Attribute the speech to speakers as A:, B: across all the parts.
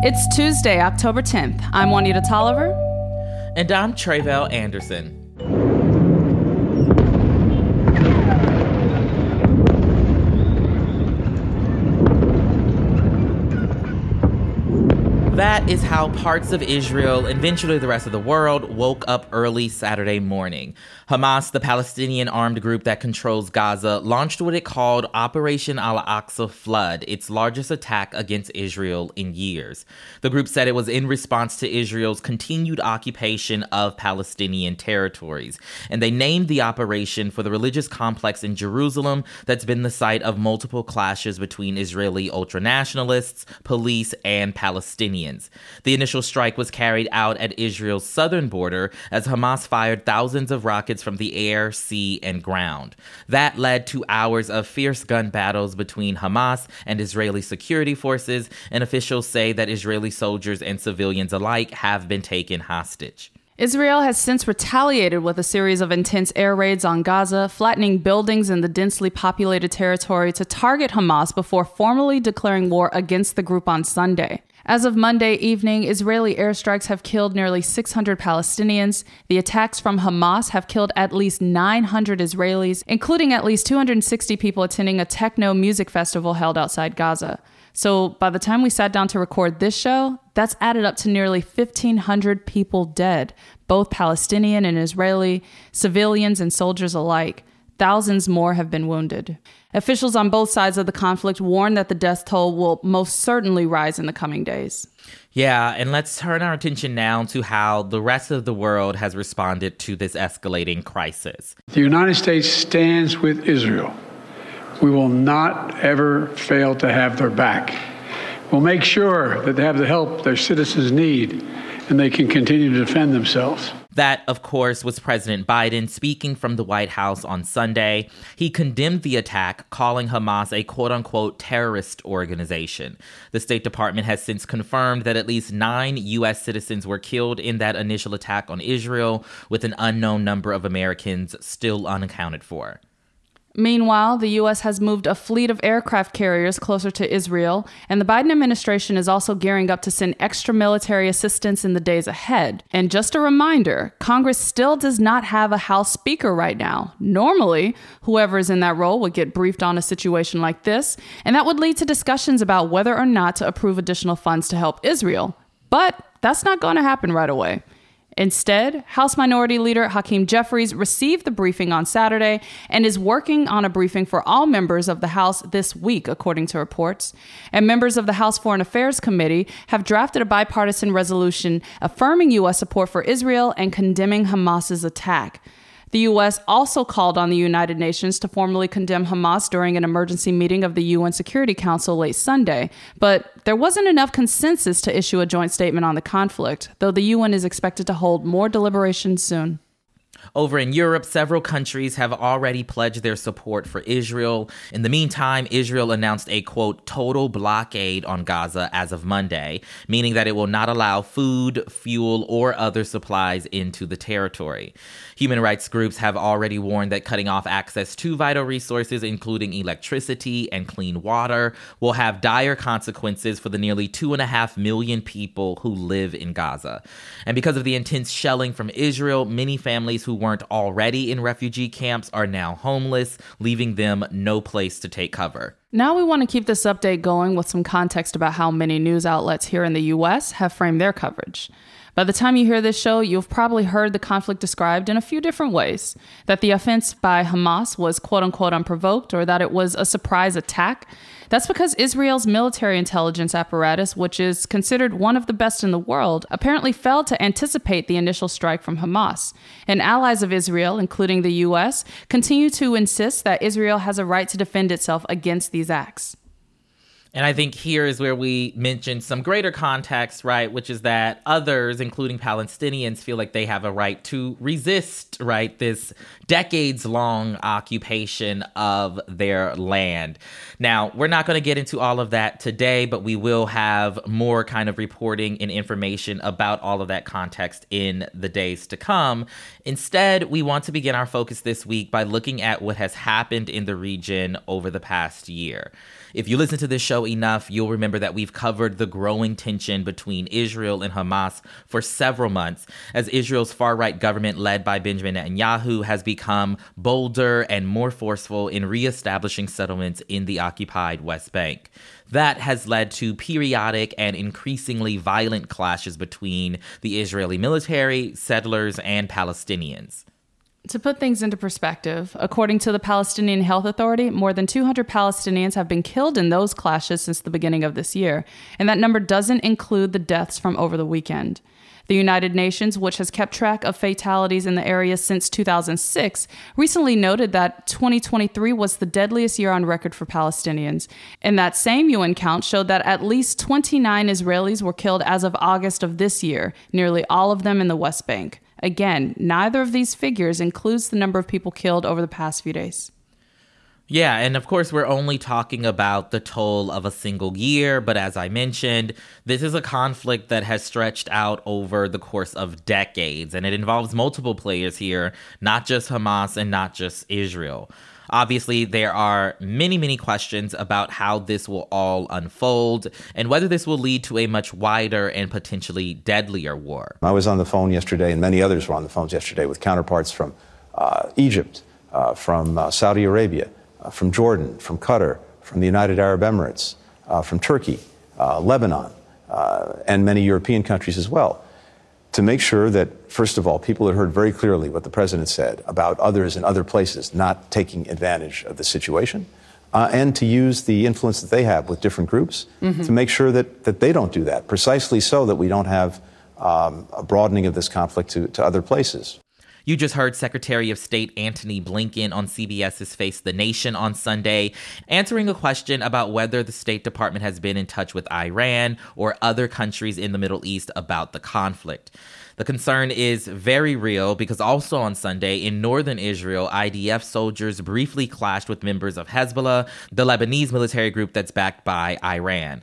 A: It's Tuesday, October 10th. I'm Juanita Tolliver.
B: And I'm Tre'vell Anderson. That is how parts of Israel, eventually the rest of the world, woke up early Saturday morning. Hamas, the Palestinian armed group that controls Gaza, launched what it called Operation Al Aqsa Flood, its largest attack against Israel in years. The group said it was in response to Israel's continued occupation of Palestinian territories, and they named the operation for the religious complex in Jerusalem that's been the site of multiple clashes between Israeli ultranationalists, police, and Palestinians. Palestinians. The initial strike was carried out at Israel's southern border as Hamas fired thousands of rockets from the air, sea, and ground. That led to hours of fierce gun battles between Hamas and Israeli security forces, and officials say that Israeli soldiers and civilians alike have been taken hostage.
A: Israel has since retaliated with a series of intense air raids on Gaza, flattening buildings in the densely populated territory to target Hamas before formally declaring war against the group on Sunday. As of Monday evening, Israeli airstrikes have killed nearly 600 Palestinians. The attacks from Hamas have killed at least 900 Israelis, including at least 260 people attending a techno music festival held outside Gaza. So by the time we sat down to record this show, that's added up to nearly 1,500 people dead, both Palestinian and Israeli, civilians and soldiers alike. Thousands more have been wounded. Officials on both sides of the conflict warn that the death toll will most certainly rise in the coming days.
B: Yeah, and let's turn our attention now to how the rest of the world has responded to this escalating crisis.
C: The United States stands with Israel. We will not ever fail to have their back. We'll make sure that they have the help their citizens need and they can continue to defend themselves.
B: That, of course, was President Biden speaking from the White House on Sunday. He condemned the attack, calling Hamas a quote unquote terrorist organization. The State Department has since confirmed that at least nine U.S. citizens were killed in that initial attack on Israel, with an unknown number of Americans still unaccounted for.
A: Meanwhile, the U.S. has moved a fleet of aircraft carriers closer to Israel, and the Biden administration is also gearing up to send extra military assistance in the days ahead. And just a reminder Congress still does not have a House Speaker right now. Normally, whoever is in that role would get briefed on a situation like this, and that would lead to discussions about whether or not to approve additional funds to help Israel. But that's not going to happen right away. Instead, House Minority Leader Hakeem Jeffries received the briefing on Saturday and is working on a briefing for all members of the House this week, according to reports. And members of the House Foreign Affairs Committee have drafted a bipartisan resolution affirming U.S. support for Israel and condemning Hamas's attack. The U.S. also called on the United Nations to formally condemn Hamas during an emergency meeting of the UN Security Council late Sunday, but there wasn't enough consensus to issue a joint statement on the conflict, though the UN is expected to hold more deliberations soon.
B: Over in Europe, several countries have already pledged their support for Israel. In the meantime, Israel announced a quote, total blockade on Gaza as of Monday, meaning that it will not allow food, fuel, or other supplies into the territory. Human rights groups have already warned that cutting off access to vital resources, including electricity and clean water, will have dire consequences for the nearly two and a half million people who live in Gaza. And because of the intense shelling from Israel, many families who weren't already in refugee camps are now homeless, leaving them no place to take cover.
A: Now we want to keep this update going with some context about how many news outlets here in the US have framed their coverage. By the time you hear this show, you've probably heard the conflict described in a few different ways that the offense by Hamas was quote unquote unprovoked, or that it was a surprise attack. That's because Israel's military intelligence apparatus, which is considered one of the best in the world, apparently failed to anticipate the initial strike from Hamas. And allies of Israel, including the U.S., continue to insist that Israel has a right to defend itself against these acts.
B: And I think here is where we mentioned some greater context, right? Which is that others, including Palestinians, feel like they have a right to resist, right? This decades long occupation of their land. Now, we're not going to get into all of that today, but we will have more kind of reporting and information about all of that context in the days to come. Instead, we want to begin our focus this week by looking at what has happened in the region over the past year. If you listen to this show enough, you'll remember that we've covered the growing tension between Israel and Hamas for several months, as Israel's far right government, led by Benjamin Netanyahu, has become bolder and more forceful in reestablishing settlements in the occupied West Bank. That has led to periodic and increasingly violent clashes between the Israeli military, settlers, and Palestinians.
A: To put things into perspective, according to the Palestinian Health Authority, more than 200 Palestinians have been killed in those clashes since the beginning of this year, and that number doesn't include the deaths from over the weekend. The United Nations, which has kept track of fatalities in the area since 2006, recently noted that 2023 was the deadliest year on record for Palestinians. And that same UN count showed that at least 29 Israelis were killed as of August of this year, nearly all of them in the West Bank. Again, neither of these figures includes the number of people killed over the past few days.
B: Yeah, and of course, we're only talking about the toll of a single year, but as I mentioned, this is a conflict that has stretched out over the course of decades, and it involves multiple players here, not just Hamas and not just Israel. Obviously, there are many, many questions about how this will all unfold and whether this will lead to a much wider and potentially deadlier war.
D: I was on the phone yesterday, and many others were on the phones yesterday with counterparts from uh, Egypt, uh, from uh, Saudi Arabia uh, from Jordan, from Qatar, from the United Arab Emirates, uh, from Turkey, uh, Lebanon, and many European countries as well, to make sure that, first of all, people had heard very clearly what the president said about others in other places not taking advantage of the situation. Uh, and to use the influence that they have with different groups mm-hmm. to make sure that, that they don't do that, precisely so that we don't have um, a broadening of this conflict to, to other places.
B: You just heard Secretary of State Antony Blinken on CBS's Face the Nation on Sunday, answering a question about whether the State Department has been in touch with Iran or other countries in the Middle East about the conflict. The concern is very real because also on Sunday in northern Israel, IDF soldiers briefly clashed with members of Hezbollah, the Lebanese military group that's backed by Iran.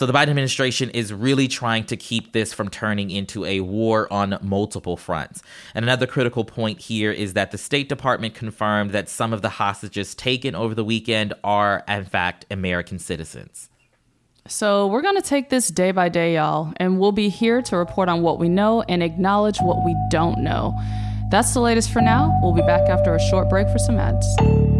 B: So the Biden administration is really trying to keep this from turning into a war on multiple fronts. And another critical point here is that the State Department confirmed that some of the hostages taken over the weekend are, in fact, American citizens.
A: So, we're going to take this day by day, y'all, and we'll be here to report on what we know and acknowledge what we don't know. That's the latest for now. We'll be back after a short break for some ads.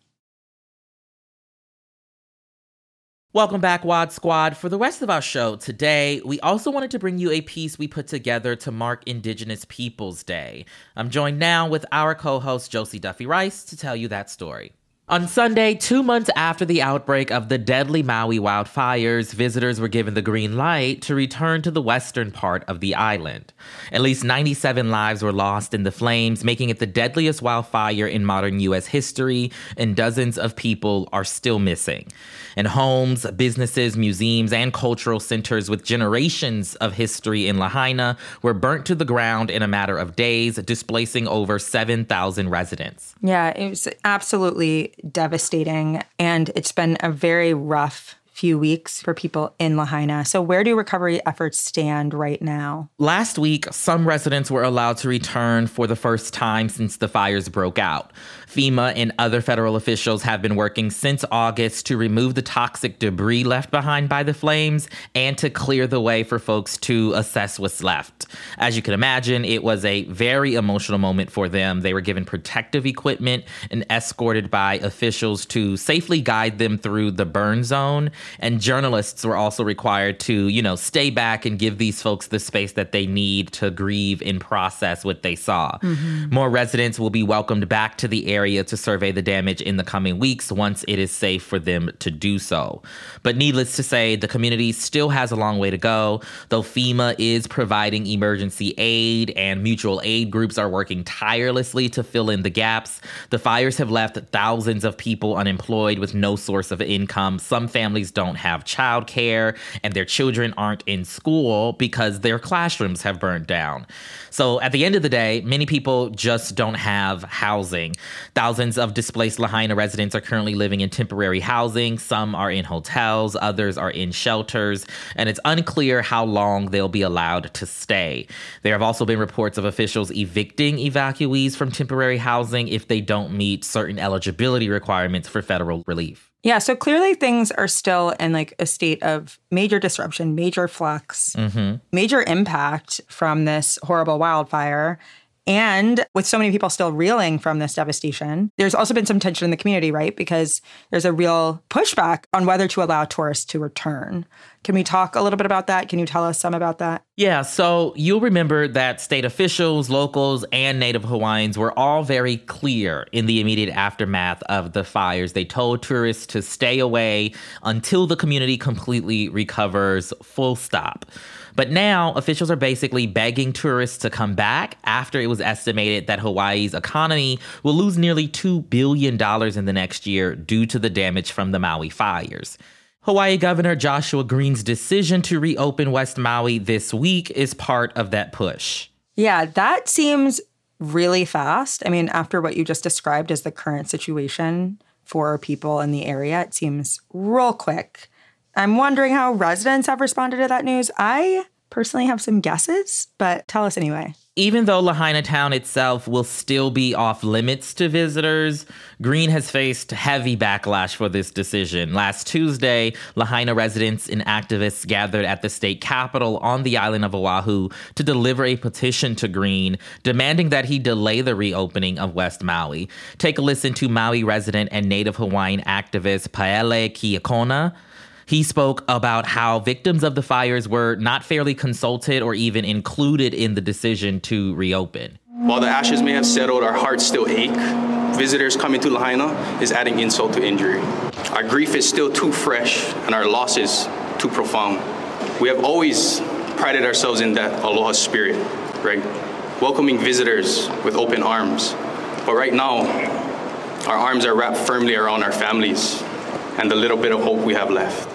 B: Welcome back, Wad Squad. For the rest of our show today, we also wanted to bring you a piece we put together to mark Indigenous Peoples Day. I'm joined now with our co host, Josie Duffy Rice, to tell you that story. On Sunday, two months after the outbreak of the deadly Maui wildfires, visitors were given the green light to return to the western part of the island. At least 97 lives were lost in the flames, making it the deadliest wildfire in modern U.S. history, and dozens of people are still missing. And homes, businesses, museums, and cultural centers with generations of history in Lahaina were burnt to the ground in a matter of days, displacing over 7,000 residents.
E: Yeah, it was absolutely devastating. And it's been a very rough few weeks for people in Lahaina. So, where do recovery efforts stand right now?
B: Last week, some residents were allowed to return for the first time since the fires broke out. FEMA and other federal officials have been working since August to remove the toxic debris left behind by the flames and to clear the way for folks to assess what's left. As you can imagine, it was a very emotional moment for them. They were given protective equipment and escorted by officials to safely guide them through the burn zone. And journalists were also required to, you know, stay back and give these folks the space that they need to grieve and process what they saw. Mm-hmm. More residents will be welcomed back to the area to survey the damage in the coming weeks once it is safe for them to do so. But needless to say, the community still has a long way to go, though FEMA is providing emergency aid and mutual aid groups are working tirelessly to fill in the gaps. The fires have left thousands of people unemployed with no source of income. Some don't have childcare and their children aren't in school because their classrooms have burned down. So at the end of the day, many people just don't have housing. Thousands of displaced Lahaina residents are currently living in temporary housing. Some are in hotels, others are in shelters, and it's unclear how long they'll be allowed to stay. There have also been reports of officials evicting evacuees from temporary housing if they don't meet certain eligibility requirements for federal relief.
E: Yeah, so clearly things are still in like a state of major disruption, major flux, mm-hmm. major impact from this horrible wildfire. And with so many people still reeling from this devastation, there's also been some tension in the community, right? Because there's a real pushback on whether to allow tourists to return. Can we talk a little bit about that? Can you tell us some about that?
B: Yeah, so you'll remember that state officials, locals, and Native Hawaiians were all very clear in the immediate aftermath of the fires. They told tourists to stay away until the community completely recovers, full stop. But now officials are basically begging tourists to come back after it was estimated that Hawaii's economy will lose nearly $2 billion in the next year due to the damage from the Maui fires. Hawaii Governor Joshua Green's decision to reopen West Maui this week is part of that push.
E: Yeah, that seems really fast. I mean, after what you just described as the current situation for people in the area, it seems real quick. I'm wondering how residents have responded to that news. I personally have some guesses, but tell us anyway.
B: Even though Lahaina town itself will still be off limits to visitors, Green has faced heavy backlash for this decision. Last Tuesday, Lahaina residents and activists gathered at the state capitol on the island of Oahu to deliver a petition to Green demanding that he delay the reopening of West Maui. Take a listen to Maui resident and Native Hawaiian activist Paele Kiakona he spoke about how victims of the fires were not fairly consulted or even included in the decision to reopen.
F: While the ashes may have settled, our hearts still ache. Visitors coming to Lahaina is adding insult to injury. Our grief is still too fresh and our loss is too profound. We have always prided ourselves in that aloha spirit, right? Welcoming visitors with open arms. But right now, our arms are wrapped firmly around our families and the little bit of hope we have left.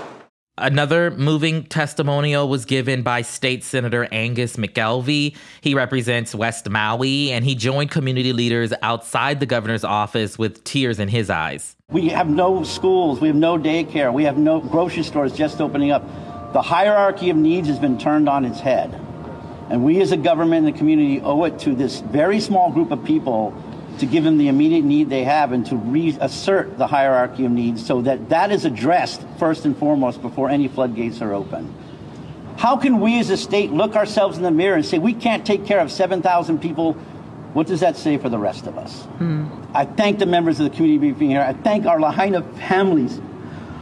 B: Another moving testimonial was given by State Senator Angus McKelvey. He represents West Maui, and he joined community leaders outside the governor's office with tears in his eyes.
G: We have no schools, we have no daycare, we have no grocery stores just opening up. The hierarchy of needs has been turned on its head. And we as a government and the community owe it to this very small group of people to give them the immediate need they have and to reassert the hierarchy of needs so that that is addressed first and foremost before any floodgates are open. How can we as a state look ourselves in the mirror and say we can't take care of 7,000 people? What does that say for the rest of us? Hmm. I thank the members of the community for being here. I thank our Lahaina families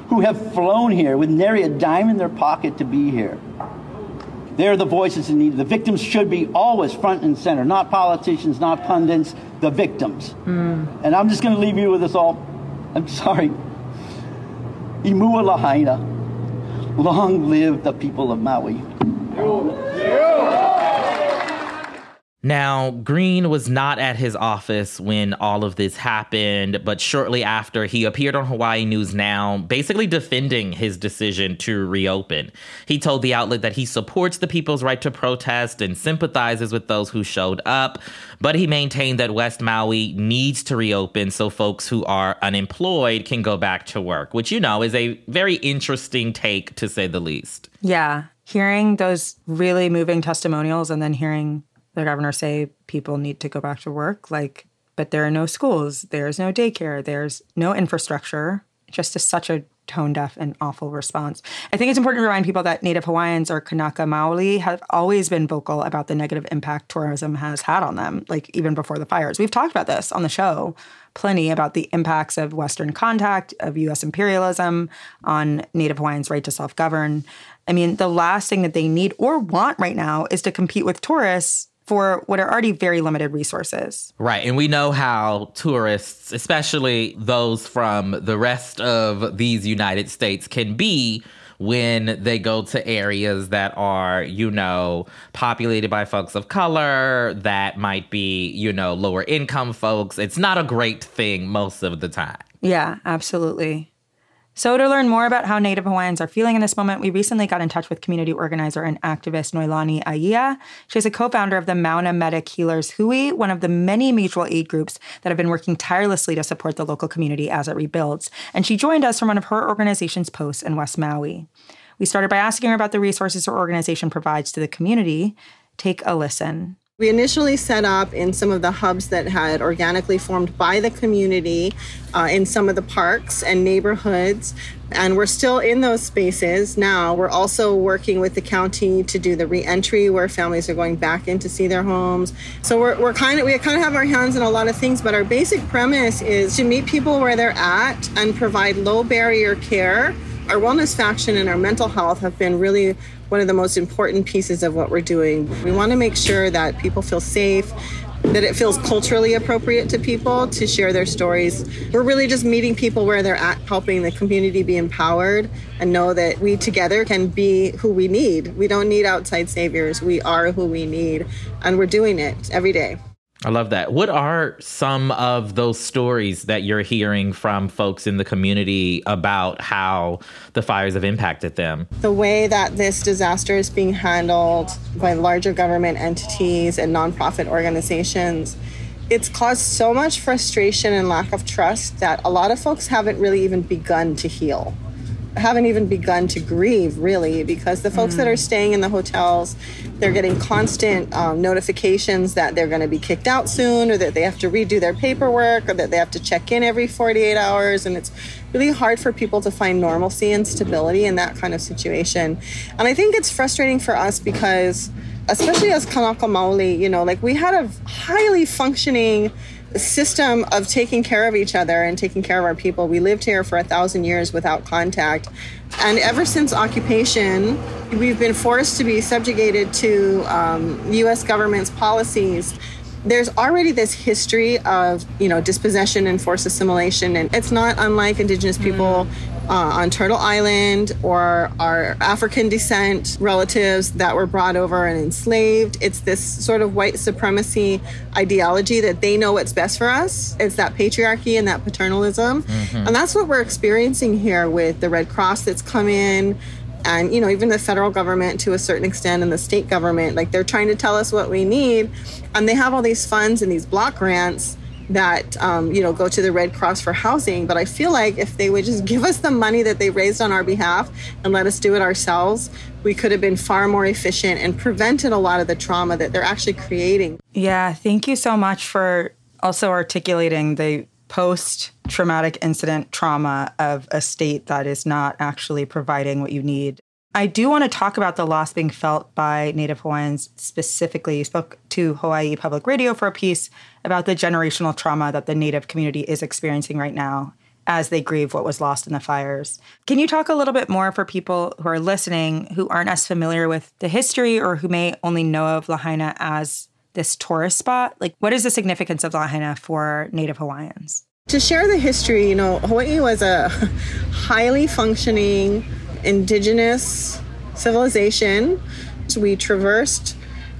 G: who have flown here with nary a dime in their pocket to be here. They're the voices in need. The victims should be always front and center, not politicians, not pundits, the victims. Mm. And I'm just going to leave you with this all. I'm sorry. Imua Lahaina. Long live the people of Maui.
B: Now, Green was not at his office when all of this happened, but shortly after, he appeared on Hawaii News Now, basically defending his decision to reopen. He told the outlet that he supports the people's right to protest and sympathizes with those who showed up, but he maintained that West Maui needs to reopen so folks who are unemployed can go back to work, which, you know, is a very interesting take to say the least.
E: Yeah. Hearing those really moving testimonials and then hearing the governor say people need to go back to work like but there are no schools there's no daycare there's no infrastructure. Just such a tone deaf and awful response. I think it's important to remind people that native hawaiians or kanaka maoli have always been vocal about the negative impact tourism has had on them like even before the fires. We've talked about this on the show plenty about the impacts of western contact of us imperialism on native hawaiians right to self-govern. I mean the last thing that they need or want right now is to compete with tourists for what are already very limited resources.
B: Right. And we know how tourists, especially those from the rest of these United States, can be when they go to areas that are, you know, populated by folks of color, that might be, you know, lower income folks. It's not a great thing most of the time.
E: Yeah, absolutely. So, to learn more about how Native Hawaiians are feeling in this moment, we recently got in touch with community organizer and activist Noelani Ahia. She's a co founder of the Maui Medic Healers Hui, one of the many mutual aid groups that have been working tirelessly to support the local community as it rebuilds. And she joined us from one of her organization's posts in West Maui. We started by asking her about the resources her organization provides to the community. Take a listen.
H: We initially set up in some of the hubs that had organically formed by the community uh, in some of the parks and neighborhoods. And we're still in those spaces now. We're also working with the county to do the reentry where families are going back in to see their homes. So we're, we're kind of, we kind of have our hands in a lot of things, but our basic premise is to meet people where they're at and provide low barrier care our wellness faction and our mental health have been really one of the most important pieces of what we're doing. We want to make sure that people feel safe, that it feels culturally appropriate to people to share their stories. We're really just meeting people where they're at, helping the community be empowered and know that we together can be who we need. We don't need outside saviors. We are who we need, and we're doing it every day.
B: I love that. What are some of those stories that you're hearing from folks in the community about how the fires have impacted them?
H: The way that this disaster is being handled by larger government entities and nonprofit organizations, it's caused so much frustration and lack of trust that a lot of folks haven't really even begun to heal haven't even begun to grieve really because the folks mm. that are staying in the hotels they're getting constant um, notifications that they're going to be kicked out soon or that they have to redo their paperwork or that they have to check in every 48 hours and it's really hard for people to find normalcy and stability in that kind of situation and i think it's frustrating for us because especially as kanaka maoli you know like we had a highly functioning system of taking care of each other and taking care of our people. We lived here for a thousand years without contact. And ever since occupation, we've been forced to be subjugated to um, US government's policies. There's already this history of, you know, dispossession and forced assimilation. And it's not unlike indigenous people mm uh, on Turtle Island or our African descent relatives that were brought over and enslaved. It's this sort of white supremacy ideology that they know what's best for us. It's that patriarchy and that paternalism. Mm-hmm. And that's what we're experiencing here with the Red Cross that's come in and you know even the federal government to a certain extent and the state government like they're trying to tell us what we need and they have all these funds and these block grants that um, you know go to the Red Cross for housing. But I feel like if they would just give us the money that they raised on our behalf and let us do it ourselves, we could have been far more efficient and prevented a lot of the trauma that they're actually creating.
E: Yeah, thank you so much for also articulating the post traumatic incident trauma of a state that is not actually providing what you need I do want to talk about the loss being felt by Native Hawaiians specifically. You spoke to Hawaii Public Radio for a piece about the generational trauma that the Native community is experiencing right now as they grieve what was lost in the fires. Can you talk a little bit more for people who are listening who aren't as familiar with the history or who may only know of Lahaina as this tourist spot? Like, what is the significance of Lahaina for Native Hawaiians?
H: To share the history, you know, Hawaii was a highly functioning indigenous civilization. So we traversed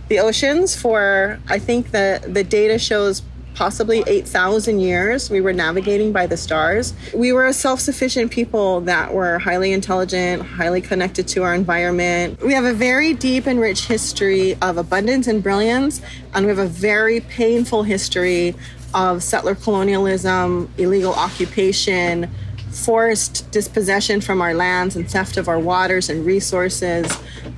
H: the oceans for, I think the, the data shows possibly 8,000 years. We were navigating by the stars. We were a self sufficient people that were highly intelligent, highly connected to our environment. We have a very deep and rich history of abundance and brilliance, and we have a very painful history of settler colonialism, illegal occupation, forced dispossession from our lands and theft of our waters and resources,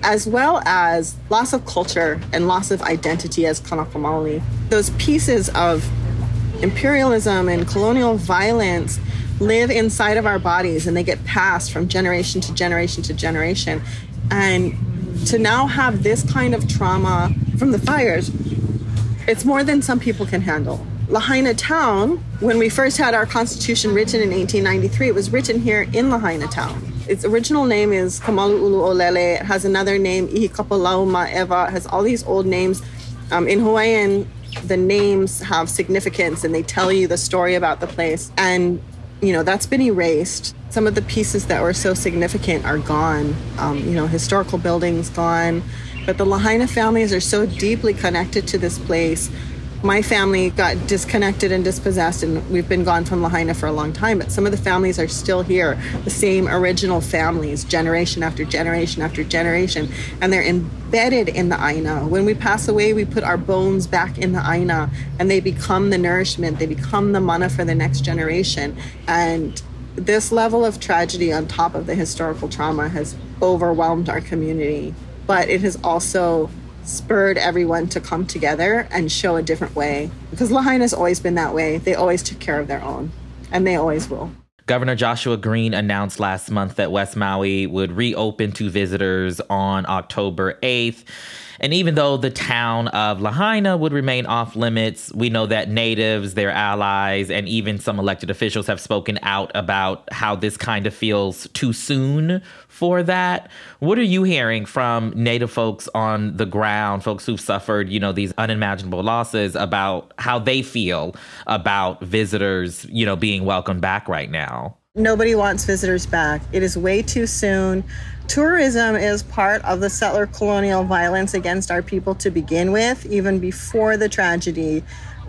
H: as well as loss of culture and loss of identity as Kanaka Maoli. Those pieces of imperialism and colonial violence live inside of our bodies and they get passed from generation to generation to generation. And to now have this kind of trauma from the fires, it's more than some people can handle. Lahaina town, when we first had our constitution written in 1893, it was written here in Lahaina town. Its original name is Kamalu'ulu Olele. It has another name, Ihikapalauma Eva. It has all these old names. Um, in Hawaiian, the names have significance and they tell you the story about the place. And, you know, that's been erased. Some of the pieces that were so significant are gone. Um, you know, historical buildings gone. But the Lahaina families are so deeply connected to this place my family got disconnected and dispossessed, and we've been gone from Lahaina for a long time. But some of the families are still here, the same original families, generation after generation after generation, and they're embedded in the Aina. When we pass away, we put our bones back in the Aina, and they become the nourishment, they become the mana for the next generation. And this level of tragedy on top of the historical trauma has overwhelmed our community, but it has also spurred everyone to come together and show a different way. Because Lahaina's always been that way. They always took care of their own, and they always will.
B: Governor Joshua Green announced last month that West Maui would reopen to visitors on October 8th. And even though the town of Lahaina would remain off limits, we know that natives, their allies, and even some elected officials have spoken out about how this kind of feels too soon for that. What are you hearing from native folks on the ground, folks who've suffered, you know, these unimaginable losses about how they feel about visitors, you know, being welcomed back right now?
H: Nobody wants visitors back. It is way too soon. Tourism is part of the settler colonial violence against our people to begin with, even before the tragedy.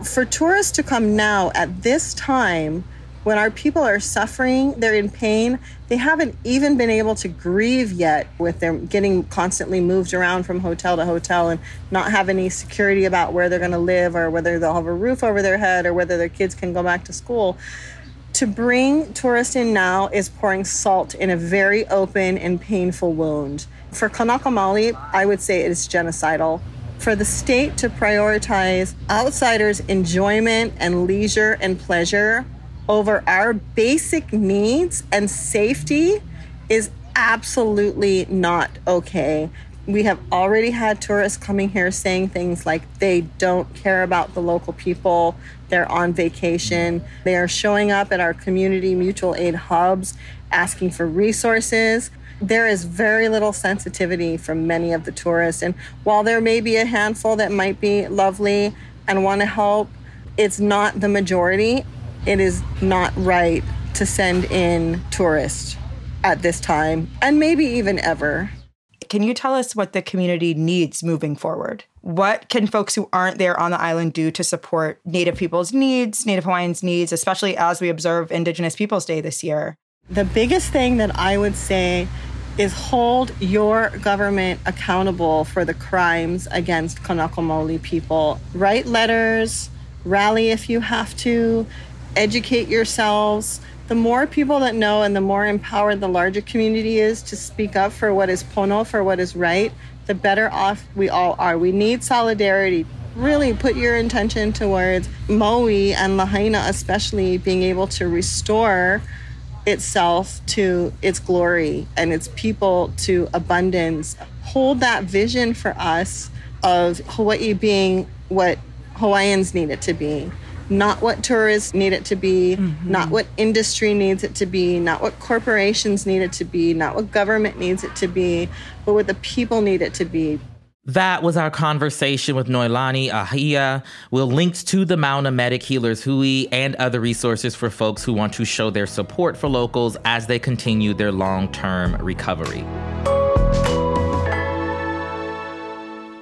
H: For tourists to come now at this time, when our people are suffering, they're in pain, they haven't even been able to grieve yet with them getting constantly moved around from hotel to hotel and not have any security about where they're going to live or whether they'll have a roof over their head or whether their kids can go back to school to bring tourists in now is pouring salt in a very open and painful wound. For Kanaka Maoli, I would say it is genocidal. For the state to prioritize outsiders' enjoyment and leisure and pleasure over our basic needs and safety is absolutely not okay. We have already had tourists coming here saying things like they don't care about the local people, they're on vacation. They are showing up at our community mutual aid hubs asking for resources. There is very little sensitivity from many of the tourists. And while there may be a handful that might be lovely and want to help, it's not the majority. It is not right to send in tourists at this time and maybe even ever.
E: Can you tell us what the community needs moving forward? What can folks who aren't there on the island do to support Native people's needs, Native Hawaiians' needs, especially as we observe Indigenous Peoples Day this year?
H: The biggest thing that I would say is hold your government accountable for the crimes against Kanaka Maoli people. Write letters, rally if you have to, educate yourselves. The more people that know and the more empowered the larger community is to speak up for what is pono, for what is right, the better off we all are. We need solidarity. Really put your intention towards Maui and Lahaina, especially being able to restore itself to its glory and its people to abundance. Hold that vision for us of Hawaii being what Hawaiians need it to be. Not what tourists need it to be, mm-hmm. not what industry needs it to be, not what corporations need it to be, not what government needs it to be, but what the people need it to be.
B: That was our conversation with Noelani Ahia. We'll link to the Maui Medic Healers Hui and other resources for folks who want to show their support for locals as they continue their long term recovery.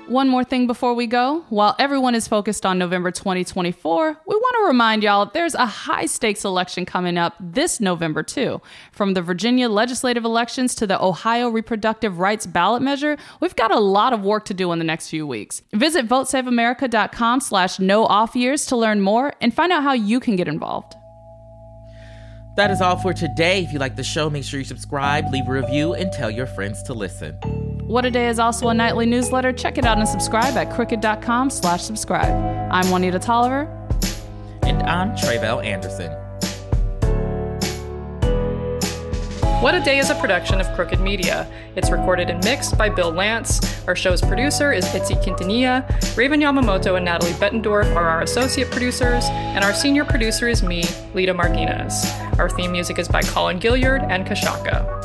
A: One more thing before we go. While everyone is focused on November 2024, we want to remind y'all there's a high stakes election coming up this November, too. From the Virginia legislative elections to the Ohio reproductive rights ballot measure, we've got a lot of work to do in the next few weeks. Visit votesaveamerica.com slash no off years to learn more and find out how you can get involved.
B: That is all for today. If you like the show, make sure you subscribe, leave a review, and tell your friends to listen.
A: What a Day is also a nightly newsletter. Check it out and subscribe at crooked.com slash subscribe. I'm Juanita Tolliver.
B: And I'm Tre'vell Anderson.
I: What a Day is a production of Crooked Media. It's recorded and mixed by Bill Lance. Our show's producer is Itzi Quintanilla. Raven Yamamoto and Natalie Bettendorf are our associate producers, and our senior producer is me, Lita Martinez. Our theme music is by Colin Gilliard and Kashaka.